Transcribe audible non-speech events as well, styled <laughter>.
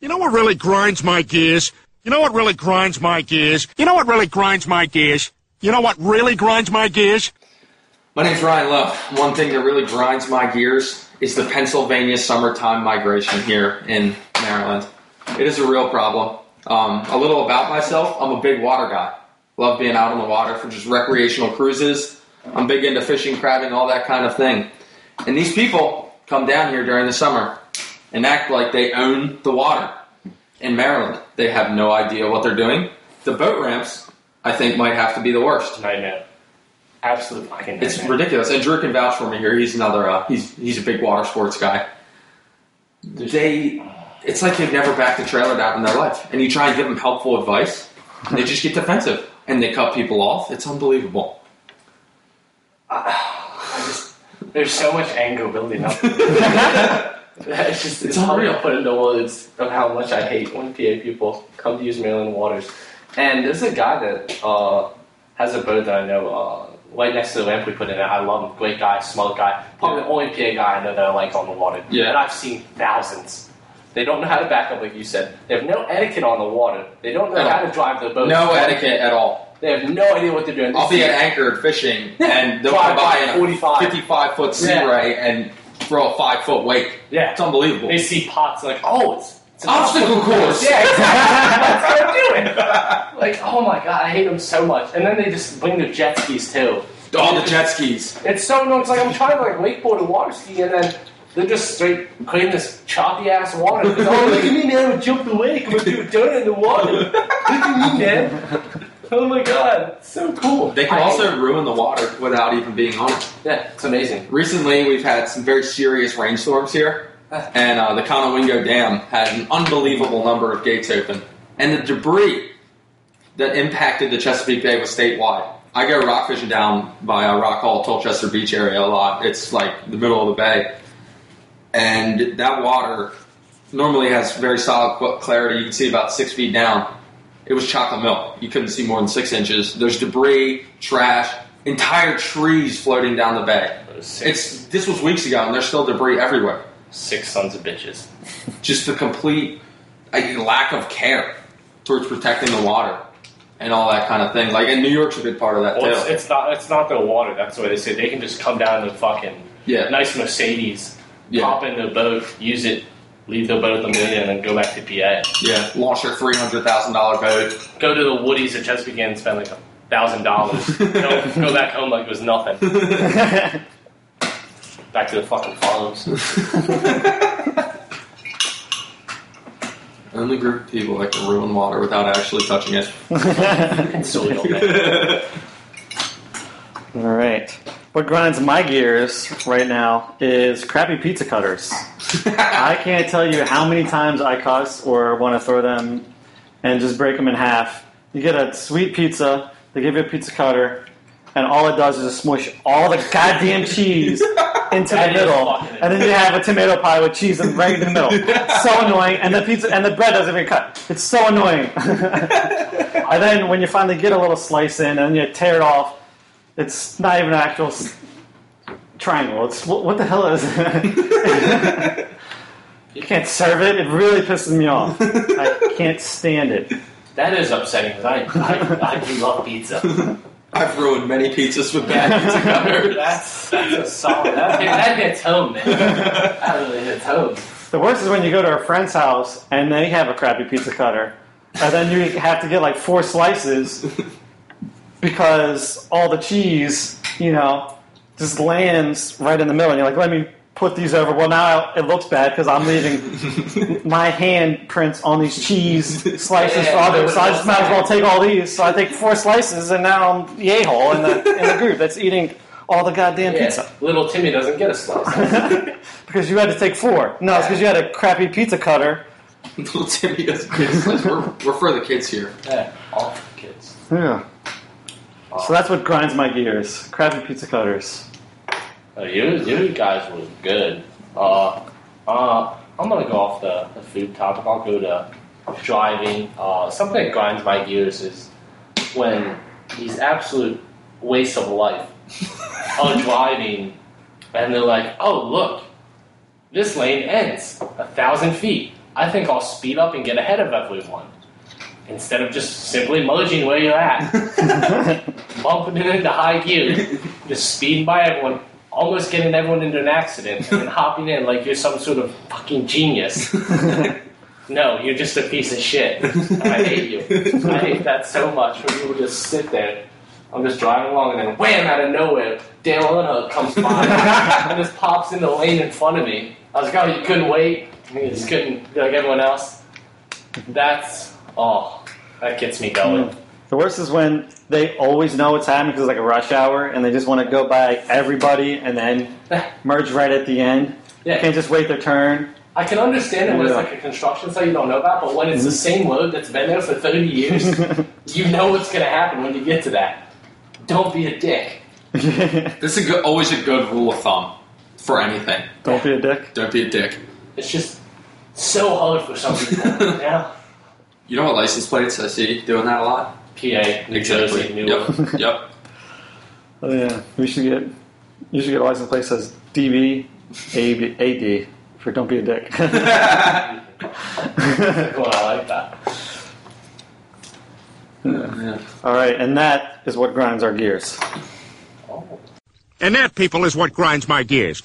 You know what really grinds my gears? You know what really grinds my gears? You know what really grinds my gears? You know what really grinds my gears? My name's Ryan Lowe. One thing that really grinds my gears is the Pennsylvania summertime migration here in Maryland. It is a real problem. Um, a little about myself I'm a big water guy. Love being out on the water for just recreational cruises. I'm big into fishing, crabbing, all that kind of thing. And these people come down here during the summer and act like they own the water. In Maryland, they have no idea what they're doing. The boat ramps, I think, might have to be the worst. Nightmare. Absolute fucking nightmare. It's ridiculous. And Drew can vouch for me here. He's another. Uh, he's he's a big water sports guy. They, it's like they've never backed a trailer down in their life, and you try and give them helpful advice, and they just get defensive and they cut people off. It's unbelievable. <sighs> I just, there's so much anger building up. <laughs> <laughs> it's just it's, It's hard to put into words of how much I hate when PA people come to use Maryland waters. And there's a guy that uh, has a boat that I know uh, right next to the ramp we put in it. I love him. Great guy, smart guy. Probably the only PA guy I know that I like on the water. Yeah. And I've seen thousands. They don't know how to back up, like you said. They have no etiquette on the water. They don't know No. how to drive their boat. No etiquette at all. They have no idea what they're doing. I'll be anchored fishing, and they'll come by by in a 55 foot sea Yeah. ray and throw a five foot wake. Yeah. It's unbelievable. They see pots like, oh, it's, it's an Obstacle course. Yeah, exactly. That's what I'm doing. <laughs> Like, oh my god, I hate them so much. And then they just bring their jet skis too. All the jet skis. It's so annoying. It's like I'm trying to like wakeboard and water ski, and then they're just straight creating this choppy ass water. Oh, look at me, man! I'm jumping away. I'm gonna do a donut in the water. <laughs> Look at me, man! Oh my god, so cool. They can I also ruin the water without even being on it. yeah, it's amazing. Recently, we've had some very serious rainstorms here, and uh, the Conowingo Dam had an unbelievable number of gates open, and the debris that impacted the Chesapeake Bay was statewide. I go rock fishing down by uh, Rock Hall, Tolchester Beach area a lot. It's like the middle of the bay, and that water normally has very solid clarity. You can see about six feet down. It was chocolate milk. You couldn't see more than six inches. There's debris, trash, entire trees floating down the bay. It's this was weeks ago, and there's still debris everywhere. six sons of bitches. <laughs> Just the complete uh, lack of care towards protecting the water and all that kind of thing. Like, and New York's a big part of that Well, too. it's not. It's not their water. That's the way they say. They can just come down in a fucking Yeah. nice Mercedes, Yeah. hop in the boat, use it, leave their boat at the marina, and go back to PA. Yeah, launch your three hundred thousand dollar boat. Go to the Woodies at Chesapeake and spend like a thousand dollars. <laughs> Go go back home like it was nothing. <laughs> Back to the fucking farms. <laughs> Only group of people that can ruin water without actually touching it. And so we don't. All right. What grinds my gears right now is crappy pizza cutters. I can't tell you how many times I cuss or want to throw them and just break them in half. You get a sweet pizza, they give you a pizza cutter, and all it does is just smush all the goddamn cheese <laughs> into the middle, and then you have a tomato pie with cheese in- right in the middle. <laughs> So annoying, and the pizza and the bread doesn't even cut. It's so annoying. <laughs> and then when you finally get a little slice in, and you tear it off, it's not even an actual triangle. It's what, what the hell is it? <laughs> you can't serve it. It really pisses me off. I <laughs> can't stand it. That is upsetting because I, I I do love pizza. I've ruined many pizzas with bad pizza cutters. That's that's a solid. That, that hits home, man. That really hits home. The worst is when you go to a friend's house and they have a crappy pizza cutter, and then you have to get like four slices because all the cheese, you know, just lands right in the middle. And you're like, let me put these over. Well, now it looks bad because I'm leaving <laughs> my hand prints on these cheese slices Yeah, for others. So I just might as well take all these. So I take four slices, and now I'm the a hole in the in the group that's eating all the goddamn Yeah, pizza. little Timmy doesn't get a slice. <laughs> because you had to take four. No, it's because you had a crappy pizza cutter. <laughs> Little Timmy doesn't get a slice. We're, we're for the kids here. yeah, all for kids. Yeah. So that's what grinds my gears. Crappy pizza cutters. Oh, you, you guys were good. Uh, uh, I'm gonna go off the, the food topic. I'll go to driving. Uh, something that grinds my gears is when these absolute waste of life <laughs> are driving, and they're like, "Oh, look, this lane ends a thousand feet. I think I'll speed up and get ahead of everyone. Instead of just simply merging where you're at, <laughs> bumping it into high gear, just speeding by everyone, almost getting everyone into an accident, and then hopping in like you're some sort of fucking genius. <laughs> no, you're just a piece of shit. I hate you. I hate that so much when people just sit there. I'm just driving along and then wham out of nowhere, Dale Earnhardt comes by and just pops in the lane in front of me. I was like, oh, you couldn't wait? You just couldn't like everyone else? That's, oh, that gets me going. Hmm. The worst is when they always know what's happening because it's like a rush hour, and they just want to go by everybody and then <sighs> merge right at the end. They Yeah. can't just wait their turn. I can understand it when it's like a construction site you don't know about, but when it's the mm-hmm. same road that's been there for 30 years, <laughs> you know what's going to happen when you get to that. Don't be a dick. <laughs> This is a good, always a good rule of thumb for anything. Don't be a dick. Don't be a dick. It's just so hard for some people. yeah. <laughs> You know what license plates I see doing that a lot? PA, New Jersey, New Yep. yep. <laughs> Oh yeah, we should get. You should get a license plate that says DB AB, AD for don't be a dick. <laughs> Well, I like that. Yeah. <laughs> All right, and that is what grinds our gears. Oh. And that, people, is what grinds my gears.